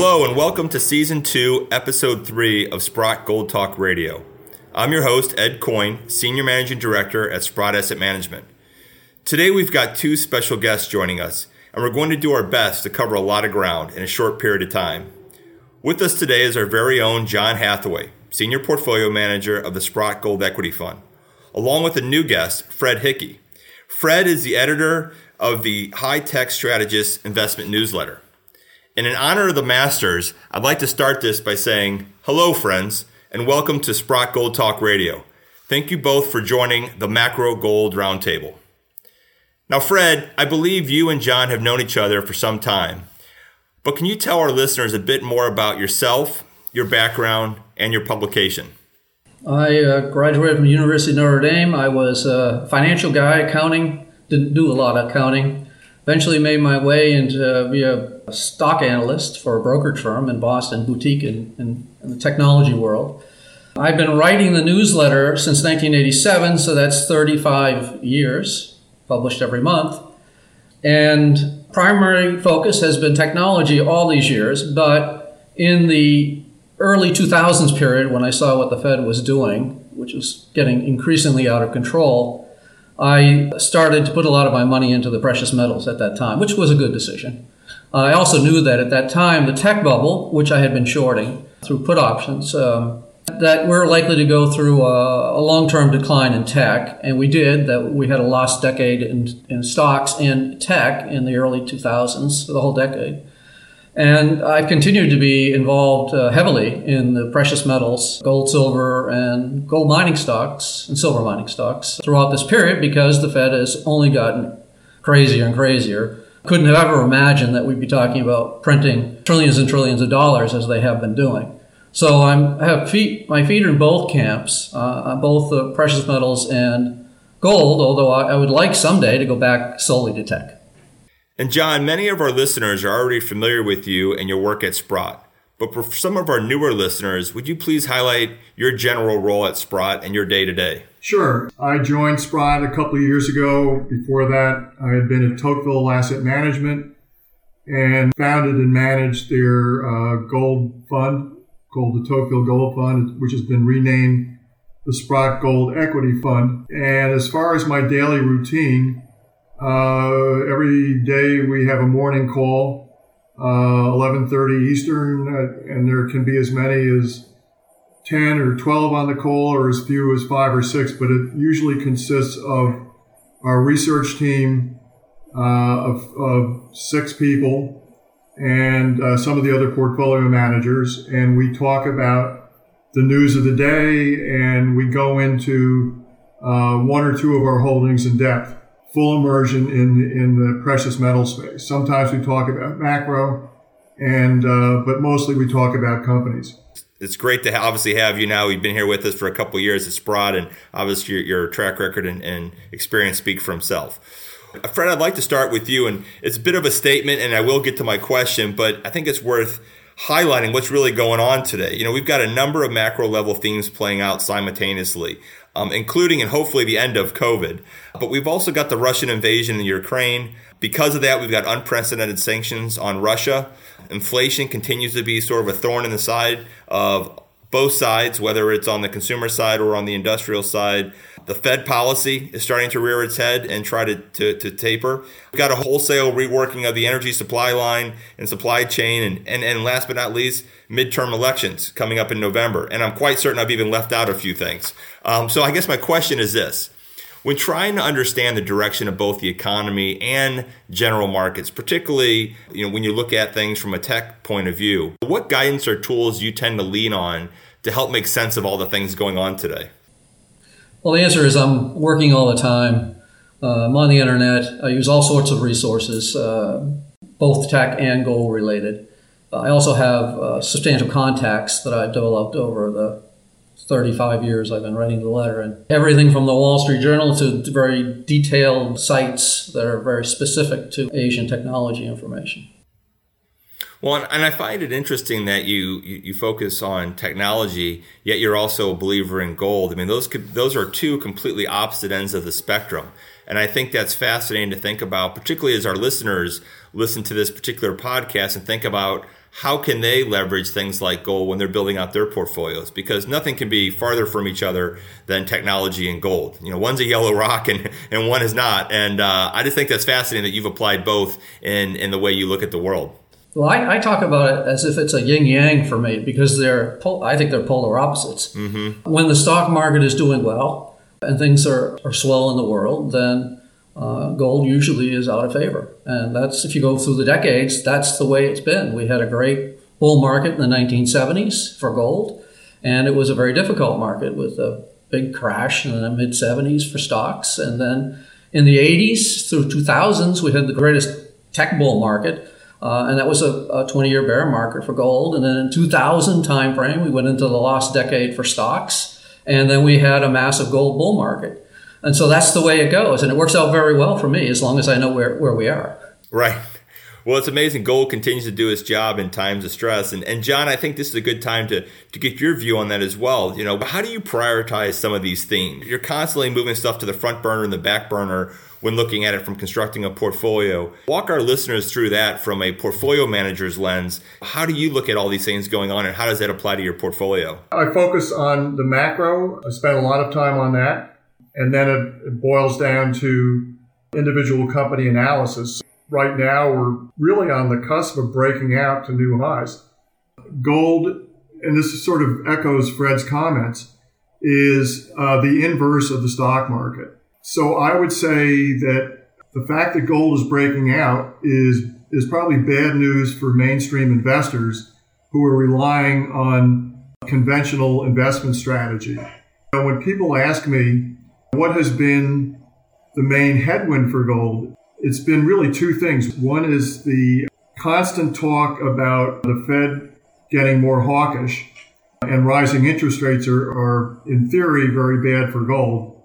Hello, and welcome to Season 2, Episode 3 of Sprott Gold Talk Radio. I'm your host, Ed Coyne, Senior Managing Director at Sprott Asset Management. Today, we've got two special guests joining us, and we're going to do our best to cover a lot of ground in a short period of time. With us today is our very own John Hathaway, Senior Portfolio Manager of the Sprott Gold Equity Fund, along with a new guest, Fred Hickey. Fred is the editor of the High Tech Strategist Investment Newsletter. And in honor of the Masters, I'd like to start this by saying, hello, friends, and welcome to Sprott Gold Talk Radio. Thank you both for joining the Macro Gold Roundtable. Now, Fred, I believe you and John have known each other for some time, but can you tell our listeners a bit more about yourself, your background, and your publication? I uh, graduated from the University of Notre Dame. I was a financial guy, accounting, didn't do a lot of accounting. Eventually made my way into uh, be a stock analyst for a brokerage firm in Boston, boutique in, in, in the technology world. I've been writing the newsletter since 1987, so that's 35 years, published every month. And primary focus has been technology all these years, but in the early 2000s period, when I saw what the Fed was doing, which was getting increasingly out of control, I started to put a lot of my money into the precious metals at that time, which was a good decision. I also knew that at that time, the tech bubble, which I had been shorting through put options, um, that we're likely to go through a, a long-term decline in tech, and we did. That we had a lost decade in, in stocks and tech in the early 2000s, the whole decade. And I've continued to be involved uh, heavily in the precious metals, gold, silver, and gold mining stocks and silver mining stocks throughout this period because the Fed has only gotten crazier and crazier. Couldn't have ever imagined that we'd be talking about printing trillions and trillions of dollars as they have been doing. So I'm, I have feet, my feet are in both camps, uh, both the precious metals and gold, although I, I would like someday to go back solely to tech. And John, many of our listeners are already familiar with you and your work at Sprott. But for some of our newer listeners, would you please highlight your general role at Sprott and your day to day? Sure. I joined Sprott a couple of years ago. Before that, I had been at Tocqueville Asset Management and founded and managed their uh, gold fund called the Tocqueville Gold Fund, which has been renamed the Sprott Gold Equity Fund. And as far as my daily routine, every day we have a morning call, uh, 11:30 Eastern, uh, and there can be as many as 10 or 12 on the call, or as few as five or six. But it usually consists of our research team uh, of, of, six people and uh, some of the other portfolio managers, and we talk about the news of the day, and we go into uh, one or two of our holdings in depth full immersion in in the precious metal space. Sometimes we talk about macro, and uh, but mostly we talk about companies. It's great to obviously have you now. You've been here with us for a couple years at Sprott, and obviously your, your track record and, and experience speak for himself. Fred, I'd like to start with you, and it's a bit of a statement, and I will get to my question, but I think it's worth highlighting what's really going on today. You know, we've got a number of macro level themes playing out simultaneously um, including and hopefully the end of COVID. But we've also got the Russian invasion in Ukraine. Because of that, we've got unprecedented sanctions on Russia. Inflation continues to be sort of a thorn in the side of both sides, whether it's on the consumer side or on the industrial side. The Fed policy is starting to rear its head and try to, to, to, taper. We've got a wholesale reworking of the energy supply line and supply chain. And, and, and last but not least, midterm elections coming up in November. And I'm quite certain I've even left out a few things. Um, so I guess my question is this. When trying to understand the direction of both the economy and general markets, particularly you know when you look at things from a tech point of view, what guidance or tools you tend to lean on to help make sense of all the things going on today? Well, the answer is I'm working all the time. Uh, I'm on the internet. I use all sorts of resources, uh, both tech and goal related. I also have uh, substantial contacts that I've developed over the 35 years I've been writing the letter, and everything from the Wall Street Journal to very detailed sites that are very specific to Asian technology information. Well, and I find it interesting that you, you focus on technology, yet you're also a believer in gold. I mean, those could, those are two completely opposite ends of the spectrum, and I think that's fascinating to think about, particularly as our listeners listen to this particular podcast and think about how can they leverage things like gold when they're building out their portfolios? Because nothing can be farther from each other than technology and gold. You know, one's a yellow rock and, and one is not. And uh, I just think that's fascinating that you've applied both in, in the way you look at the world. Well, I, I talk about it as if it's a yin yang for me because they're, I think they're polar opposites. Mm-hmm. When the stock market is doing well and things are, are swell in the world, then uh, gold usually is out of favor. And that's, if you go through the decades, that's the way it's been. We had a great bull market in the 1970s for gold, and it was a very difficult market with a big crash in the mid 70s for stocks. And then in the 80s through 2000s, we had the greatest tech bull market. Uh, and that was a 20 year bear market for gold. And then in 2000 timeframe, we went into the lost decade for stocks. And then we had a massive gold bull market. And so that's the way it goes. And it works out very well for me as long as I know where, where we are. Right. Well, it's amazing. Gold continues to do its job in times of stress. And, and John, I think this is a good time to, to get your view on that as well. You know, how do you prioritize some of these themes? You're constantly moving stuff to the front burner and the back burner when looking at it from constructing a portfolio. Walk our listeners through that from a portfolio manager's lens. How do you look at all these things going on and how does that apply to your portfolio? I focus on the macro. I spend a lot of time on that. And then it, boils down to individual company analysis. Right now, we're really on the cusp of breaking out to new highs. Gold, and this sort of echoes Fred's comments, is uh, the inverse of the stock market. So I would say that the fact that gold is breaking out is is probably bad news for mainstream investors who are relying on conventional investment strategy. When people ask me what has been the main headwind for gold? It's been really two things. One is the constant talk about the Fed getting more hawkish and rising interest rates are, are in theory very bad for gold.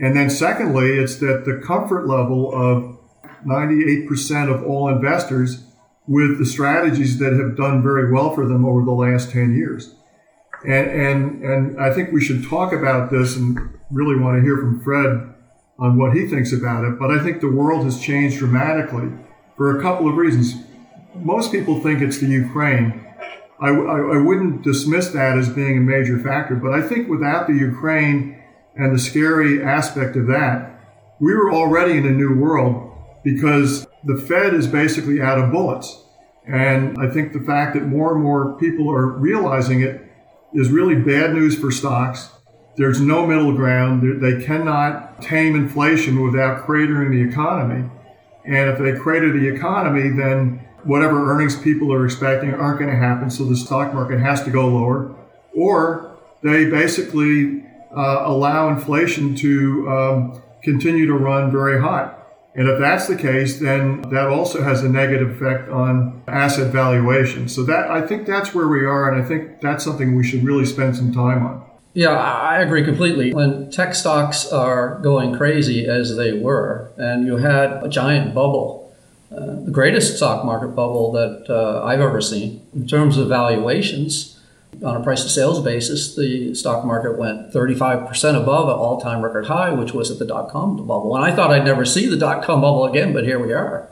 And then secondly, it's that the comfort level of 98% of all investors with the strategies that have done very well for them over the last 10 years. And, and, and I think we should talk about this and really want to hear from Fred on what he thinks about it. But I think the world has changed dramatically for a couple of reasons. Most people think it's the Ukraine. I, I, I wouldn't dismiss that as being a major factor, but I think without the Ukraine and the scary aspect of that, we were already in a new world because the Fed is basically out of bullets. And I think the fact that more and more people are realizing it is really bad news for stocks. There's no middle ground. They cannot tame inflation without cratering the economy. And if they crater the economy, then whatever earnings people are expecting aren't going to happen. So the stock market has to go lower. Or they basically uh, allow inflation to um, continue to run very hot. And if that's the case, then that also has a negative effect on asset valuation. So that I think that's where we are, and I think that's something we should really spend some time on. Yeah, I agree completely. When tech stocks are going crazy as they were, and you had a giant bubble, uh, the greatest stock market bubble that uh, I've ever seen in terms of valuations, on a price to sales basis, the stock market went 35% above an all time record high, which was at the dot com bubble. And I thought I'd never see the dot com bubble again, but here we are.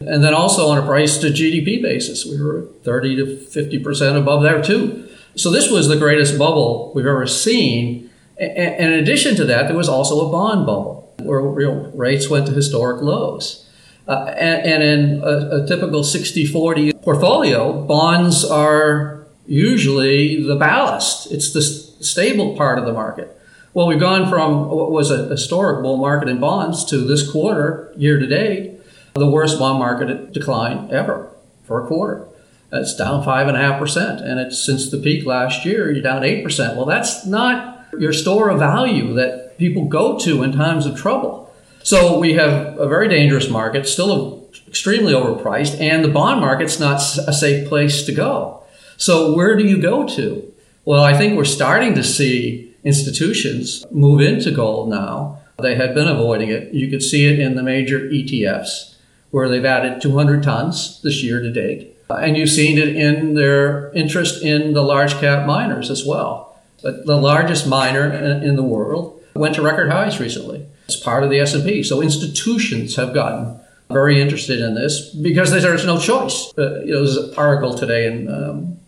And then also on a price to GDP basis, we were 30 to 50% above there too. So this was the greatest bubble we've ever seen. And in addition to that, there was also a bond bubble where real rates went to historic lows. Uh, and, and, in a, a typical 60 40 portfolio, bonds are usually the ballast. It's the stable part of the market. Well, we've gone from what was a historic bull market in bonds to this quarter, year to date, the worst bond market decline ever for a quarter. It's down five and it's since the peak last year, you're down eight percent. Well, that's not your store of value that people go to in times of trouble. So we have a very dangerous market, still extremely overpriced, and the bond market's not a safe place to go. So where do you go to? Well, I think we're starting to see institutions move into gold now. They had been avoiding it. You could see it in the major ETFs, where they've added 200 tons this year to date. And you've seen it in their interest in the large cap miners as well. But the largest miner in the world went to record highs recently. It's part of the S&P. So institutions have gotten very interested in this because there's no choice. Uh, you know, there's an article today in um,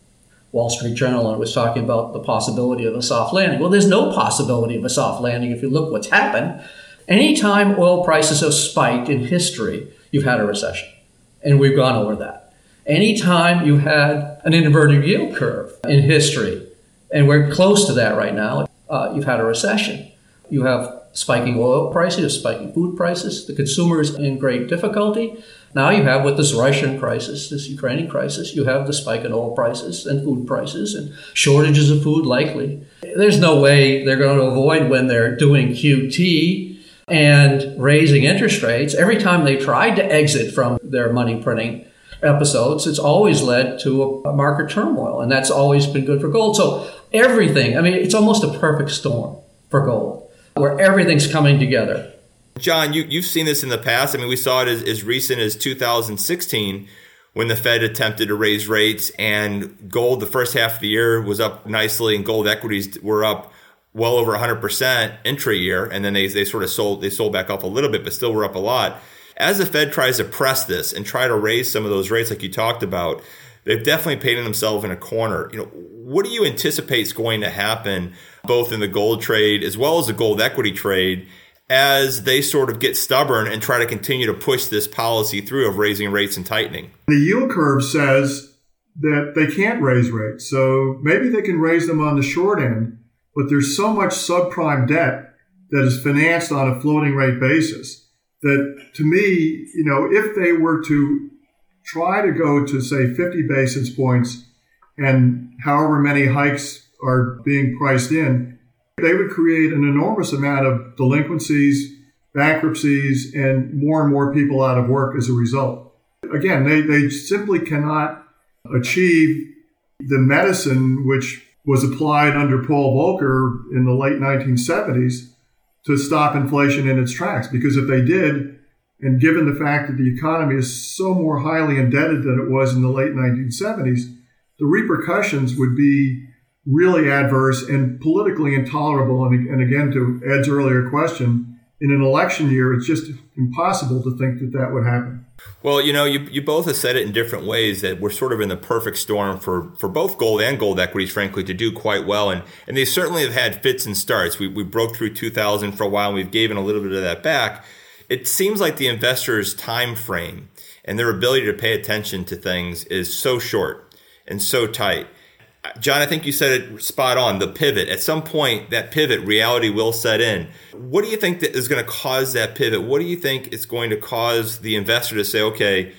Wall Street Journal and it was talking about the possibility of a soft landing. Well, there's no possibility of a soft landing if you look what's happened. Anytime oil prices have spiked in history, you've had a recession. And we've gone over that. Anytime you had an inverted yield curve in history, and we're close to that right now, uh, you've had a recession. You have spiking oil prices, spiking food prices. The consumer is in great difficulty. Now you have with this Russian crisis, this Ukrainian crisis, you have the spike in oil prices and food prices and shortages of food likely. There's no way they're going to avoid when they're doing QT and raising interest rates. Every time they tried to exit from their money printing episodes, it's always led to a market turmoil, and that's always been good for gold. So everything, I mean, it's almost a perfect storm for gold where everything's coming together. John, you, you've seen this in the past. I mean, we saw it as, as recent as 2016 when the Fed attempted to raise rates and gold the first half of the year was up nicely and gold equities were up well over 100% intra year and then they, they sort of sold they sold back off a little bit but still were up a lot. As the Fed tries to press this and try to raise some of those rates like you talked about, they've definitely painted themselves in a corner. You know, what do you anticipate is going to happen both in the gold trade as well as the gold equity trade as they sort of get stubborn and try to continue to push this policy through of raising rates and tightening? The yield curve says that they can't raise rates. So maybe they can raise them on the short end, but there's so much subprime debt that is financed on a floating rate basis that to me, you know, if they were to try to go to say 50 basis points and however many hikes are being priced in, they would create an enormous amount of delinquencies, bankruptcies, and more and more people out of work as a result. Again, they, they simply cannot achieve the medicine which was applied under Paul Volcker in the late 1970s to stop inflation in its tracks. Because if they did, and given the fact that the economy is so more highly indebted than it was in the late 1970s, the repercussions would be really adverse and politically intolerable. And, and again, to Ed's earlier question, in an election year, it's just impossible to think that that would happen. Well, you know, you, you both have said it in different ways that we're sort of in the perfect storm for, for both gold and gold equities, frankly, to do quite well. And, and they certainly have had fits and starts. We, we broke through 2000 for a while and we've given a little bit of that back. It seems like the investor's time frame and their ability to pay attention to things is so short and so tight. John, I think you said it spot on. The pivot. At some point, that pivot, reality will set in. What do you think that is going to cause that pivot? What do you think is going to cause the investor to say, okay,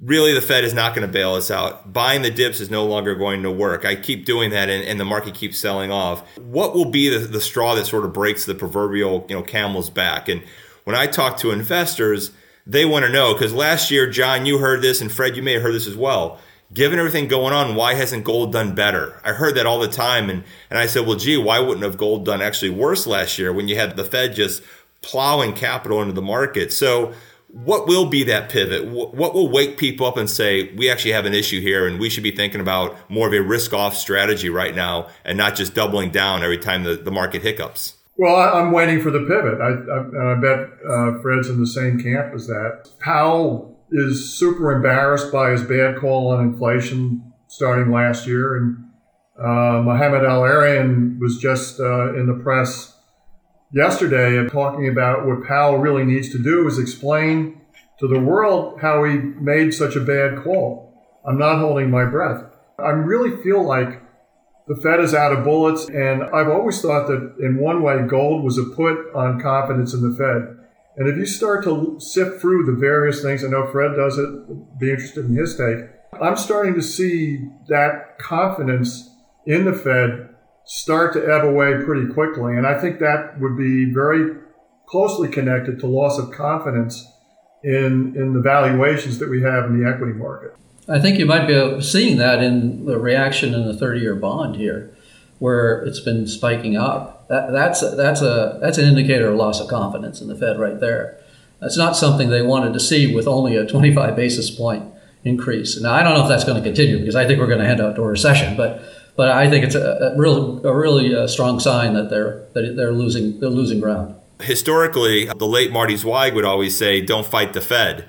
really the Fed is not going to bail us out. Buying the dips is no longer going to work. I keep doing that and, and the market keeps selling off. What will be the, the straw that sort of breaks the proverbial, you know, camel's back? And when I talk to investors, they want to know because last year, John, you heard this, and Fred, you may have heard this as well given everything going on, why hasn't gold done better? I heard that all the time. And, and I said, well, gee, why wouldn't have gold done actually worse last year when you had the Fed just plowing capital into the market? So, what will be that pivot? What will wake people up and say, we actually have an issue here and we should be thinking about more of a risk off strategy right now and not just doubling down every time the, the market hiccups? Well, I'm waiting for the pivot. I, I, I bet uh, Fred's in the same camp as that. Powell is super embarrassed by his bad call on inflation starting last year. And uh, Mohamed El-Erian was just uh, in the press yesterday talking about what Powell really needs to do is explain to the world how he made such a bad call. I'm not holding my breath. I really feel like the Fed is out of bullets, and I've always thought that in one way, gold was a put on confidence in the Fed. And if you start to sift through the various things, I know Fred does it, be interested in his take. I'm starting to see that confidence in the Fed start to ebb away pretty quickly. And I think that would be very closely connected to loss of confidence in, in the valuations that we have in the equity market. I think you might be seeing that in the reaction in the 30 year bond here, where it's been spiking up that, that's that's a that's an indicator of loss of confidence in the Fed right there. That's not something they wanted to see with only a 25 basis point increase. Now I don't know if that's going to continue because I think we're going to head out to a recession, but but I think it's a, a real a really uh, strong sign that they're that they're losing they're losing ground. Historically, the late Marty Zweig would always say, "Don't fight the Fed."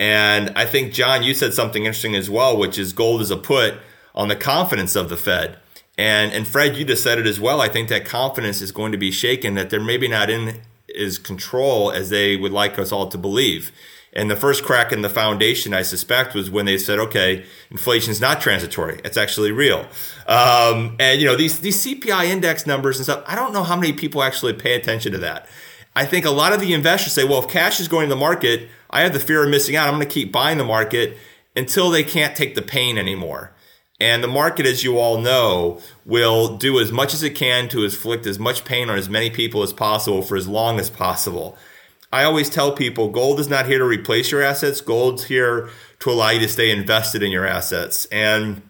And I think, John, you said something interesting as well, which is gold is a put on the confidence of the Fed. And, and Fred, you just said it as well. I think that confidence is going to be shaken, that they're maybe not in as control as they would like us all to believe. And the first crack in the foundation, I suspect, was when they said, okay, inflation is not transitory. It's actually real. Um, and, you know, these, these CPI index numbers and stuff, I don't know how many people actually pay attention to that. I think a lot of the investors say, well, if cash is going to the market, I have the fear of missing out. I'm going to keep buying the market until they can't take the pain anymore. And the market, as you all know, will do as much as it can to inflict as much pain on as many people as possible for as long as possible. I always tell people gold is not here to replace your assets. Gold's here to allow you to stay invested in your assets. And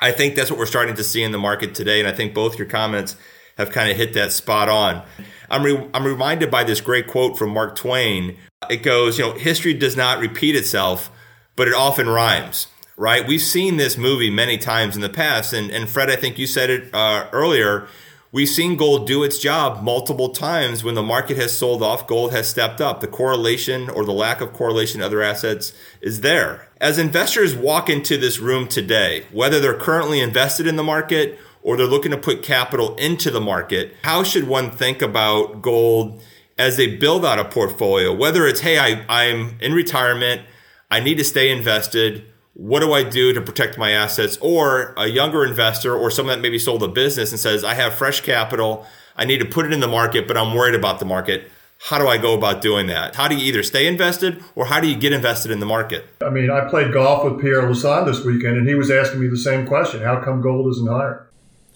I think that's what we're starting to see in the market today. And I think both your comments have kind of hit that spot on. I'm, re- I'm reminded by this great quote from Mark Twain. It goes, you know, history does not repeat itself, but it often rhymes, right? We've seen this movie many times in the past. And, and Fred, I think you said it uh, earlier We've seen gold do its job multiple times when the market has sold off, gold has stepped up. The correlation or the lack of correlation to other assets is there. As investors walk into this room today, whether they're currently invested in the market or they're looking to put capital into the market, how should one think about gold as they build out a portfolio? Whether it's, hey, I, I'm in retirement, I need to stay invested, what do I do to protect my assets? Or a younger investor or someone that maybe sold a business and says, I have fresh capital. I need to put it in the market, but I'm worried about the market. How do I go about doing that? How do you either stay invested or how do you get invested in the market? I mean, I played golf with Pierre Lassonde this weekend and he was asking me the same question. How come gold isn't higher?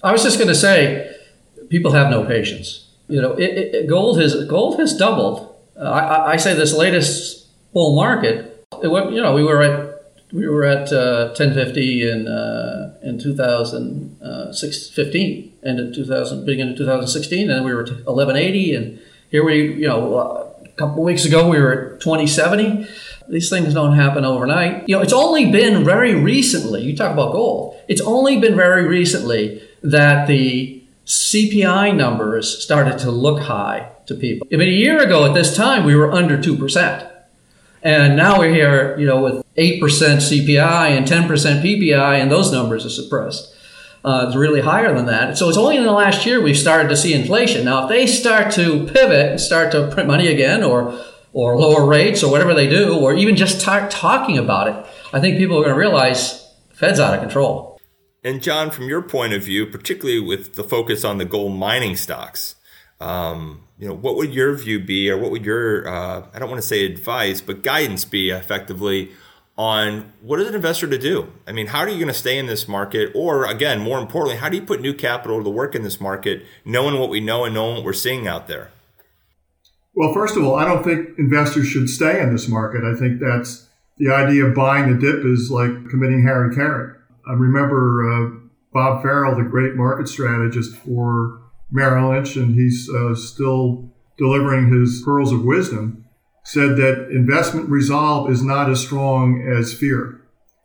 I was just going to say, people have no patience. You know, it, it, gold has gold has doubled. Uh, I, I, say this latest bull market, it went, you know, we were at we were at uh, 1050 in uh, in 2015, end of 2000, beginning of 2016, and we were at 1180, and here we, you know, a couple weeks ago we were at 2070. These things don't happen overnight. You know, it's only been very recently. You talk about gold. It's only been very recently that the CPI numbers started to look high to people. I mean, a year ago at this time, we were under two percent. And now we're here, you know, with 8% CPI and 10% PPI, and those numbers are suppressed. Uh, it's really higher than that. So it's only in the last year we've started to see inflation. Now, if they start to pivot and start to print money again or or lower rates or whatever they do, or even just start talking about it, I think people are going to realize Fed's out of control. And John, from your point of view, particularly with the focus on the gold mining stocks, um, you know, what would your view be, or what would your, uh, I don't want to say advice, but guidance be effectively on what is an investor to do? I mean, how are you going to stay in this market? Or again, more importantly, how do you put new capital to work in this market, knowing what we know and knowing what we're seeing out there? Well, first of all, I don't think investors should stay in this market. I think that's the idea of buying the dip is like committing hara-kiri. I remember uh, Bob Farrell, the great market strategist for Merrill Lynch, and he's uh, still delivering his pearls of wisdom, said that investment resolve is not as strong as fear.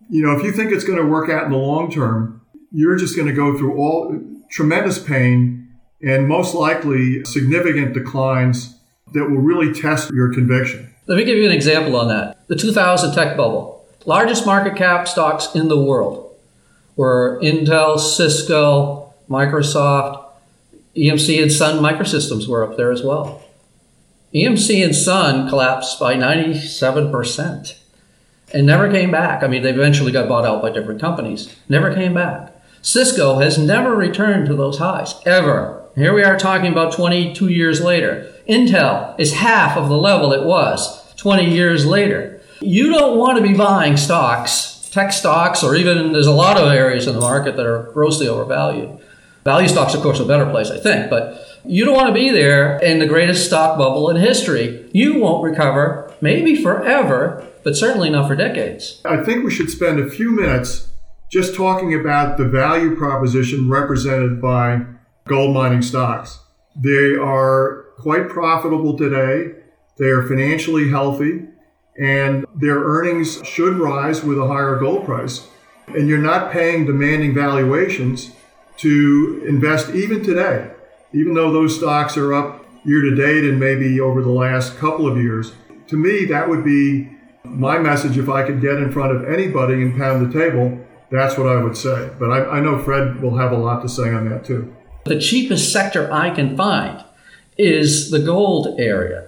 You know, if you think it's going to work out in the long term, you're just going to go through all tremendous pain and most likely significant declines that will really test your conviction. Let me give you an example on that. The 2000 tech bubble, largest market cap stocks in the world were Intel, Cisco, Microsoft, EMC and Sun Microsystems were up there as well. EMC and Sun collapsed by 97% and never came back. I mean, they eventually got bought out by different companies, never came back. Cisco has never returned to those highs, ever. Here we are talking about 22 years later. Intel is half of the level it was 20 years later. You don't want to be buying stocks, tech stocks, or even there's a lot of areas in the market that are grossly overvalued Value stocks, of course, a better place, I think, but you don't want to be there in the greatest stock bubble in history. You won't recover, maybe forever, but certainly not for decades. I think we should spend a few minutes just talking about the value proposition represented by gold mining stocks. They are quite profitable today. They are financially healthy and their earnings should rise with a higher gold price. And you're not paying demanding valuations to invest even today, even though those stocks are up year to date and maybe over the last couple of years. To me, that would be My message, if I could get in front of anybody and pound the table, that's what I would say. But I, I know Fred will have a lot to say on that too. The cheapest sector I can find is the gold area.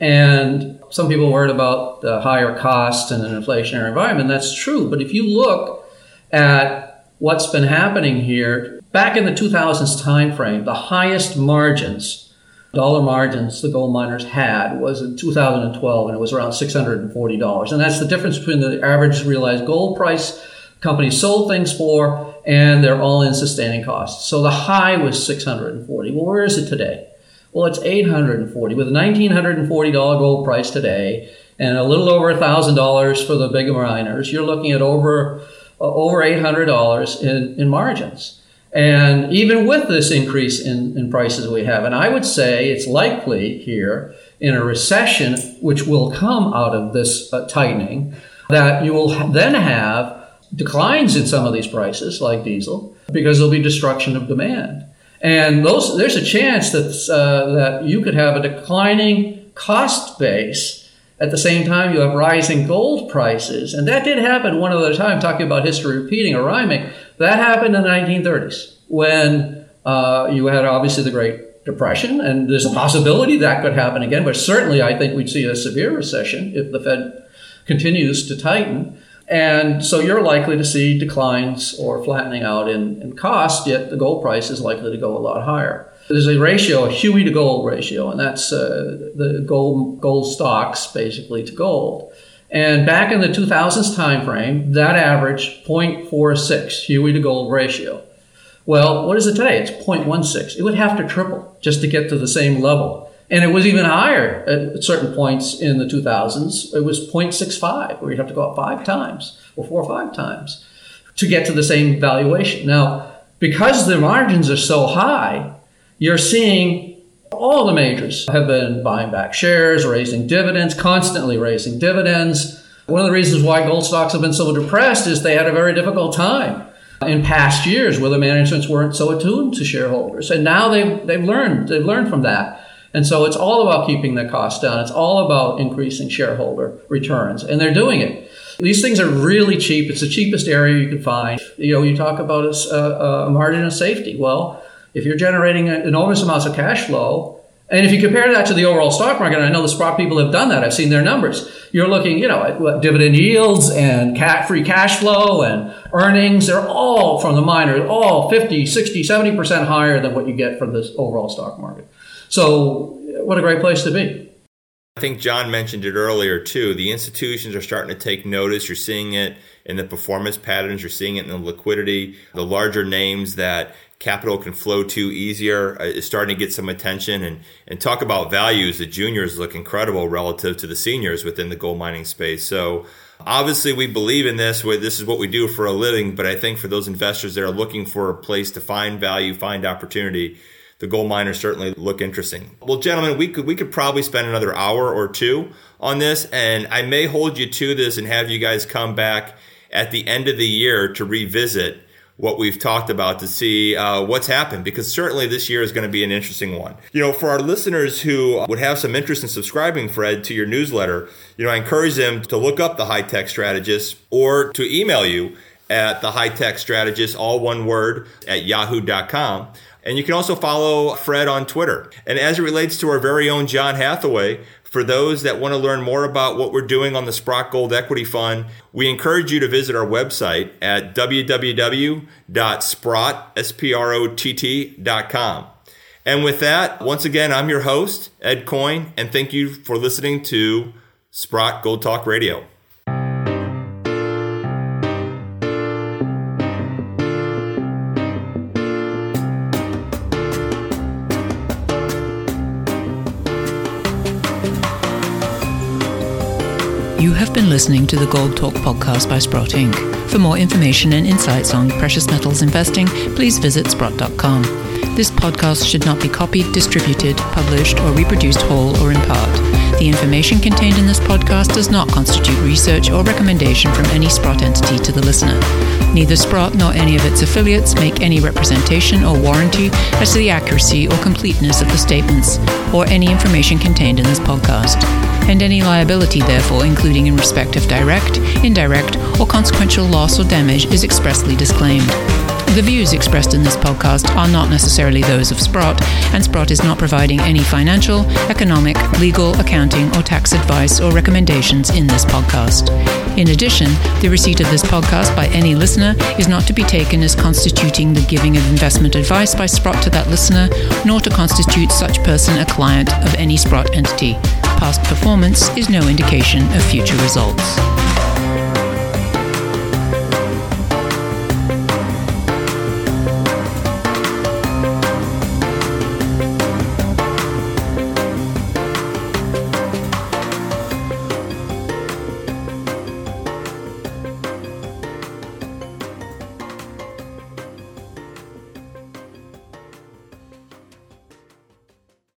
And some people worried about the higher cost in an inflationary environment. That's true. But if you look at what's been happening here, back in the 2000s timeframe, the highest margins, dollar margins the gold miners had was in 2012, and it was around $640. And that's the difference between the average realized gold price companies sold things for and their all-in sustaining costs. So the high was 640. Well, where is it today? Well, it's 840 with a $1,940 gold price today and a little over $1,000 for the big miners. You're looking at over uh, over $800 in, in margins. And even with this increase in, in prices we have, and I would say it's likely here in a recession, which will come out of this uh, tightening, that you will then have declines in some of these prices, like diesel, because there'll be destruction of demand. And those, there's a chance that, uh, that you could have a declining cost base at the same time you have rising gold prices. And that did happen one other time, talking about history repeating or rhyming. That happened in the 1930s when uh, you had obviously the Great Depression, and there's a possibility that could happen again, but certainly I think we'd see a severe recession if the Fed continues to tighten. And so you're likely to see declines or flattening out in, in cost, yet the gold price is likely to go a lot higher. There's a ratio, a HUI to gold ratio, and that's uh, the gold, gold stocks basically to gold. And back in the 2000s timeframe, that averaged 0.46 HUI to gold ratio. Well, what is it today? It's 0.16. It would have to triple just to get to the same level. And it was even higher at certain points in the 2000s. It was 0.65, where you'd have to go up five times or four or five times to get to the same valuation. Now, because the margins are so high, you're seeing all the majors have been buying back shares, raising dividends, constantly raising dividends. One of the reasons why gold stocks have been so depressed is they had a very difficult time in past years where the managements weren't so attuned to shareholders. And now they've, they've learned, they've learned from that. And so it's all about keeping the cost down. It's all about increasing shareholder returns. And they're doing it. These things are really cheap. It's the cheapest area you can find. You know, you talk about a, a margin of safety. Well, if you're generating enormous amounts of cash flow, and if you compare that to the overall stock market, and I know the Sprott people have done that, I've seen their numbers. You're looking, you know, at what, dividend yields and free cash flow and earnings. They're all from the miners, all 50, 60, 70% higher than what you get from this overall stock market. So, what a great place to be. I think John mentioned it earlier too. The institutions are starting to take notice. You're seeing it in the performance patterns, you're seeing it in the liquidity. The larger names that capital can flow to easier uh, is starting to get some attention. And, and talk about values, the juniors look incredible relative to the seniors within the gold mining space. So, obviously we believe in this this is what we do for a living but i think for those investors that are looking for a place to find value find opportunity the gold miners certainly look interesting. Well, gentlemen, we could we could probably spend another hour or two on this, and I may hold you to this and have you guys come back at the end of the year to revisit what we've talked about to see uh, what's happened because certainly this year is going to be an interesting one. You know, for our listeners who would have some interest in subscribing, Fred, to your newsletter, you know, I encourage them to look up the high tech strategist or to email you at the high tech strategist, all one word, at yahoo.com. And you can also follow Fred on Twitter. And as it relates to our very own John Hathaway, for those that want to learn more about what we're doing on the Sprott Gold Equity Fund, we encourage you to visit our website at www.sprott.com. And with that, once again, I'm your host, Ed Coyne, and thank you for listening to Sprott Gold Talk Radio. You have been listening to the Gold Talk podcast by Sprott Inc. For more information and insights on precious metals investing, please visit sprott.com. This podcast should not be copied, distributed, published, or reproduced whole or in part. The information contained in this podcast does not constitute research or recommendation from any Sprott entity to the listener. Neither Sprott nor any of its affiliates make any representation or warranty as to the accuracy or completeness of the statements or any information contained in this podcast. And any liability, therefore, including in respect of direct, indirect, or consequential loss or damage, is expressly disclaimed. The views expressed in this podcast are not necessarily those of Sprott, and Sprott is not providing any financial, economic, legal, accounting, or tax advice or recommendations in this podcast. In addition, the receipt of this podcast by any listener is not to be taken as constituting the giving of investment advice by Sprott to that listener, nor to constitute such person a client of any Sprott entity. Past performance is no indication of future results.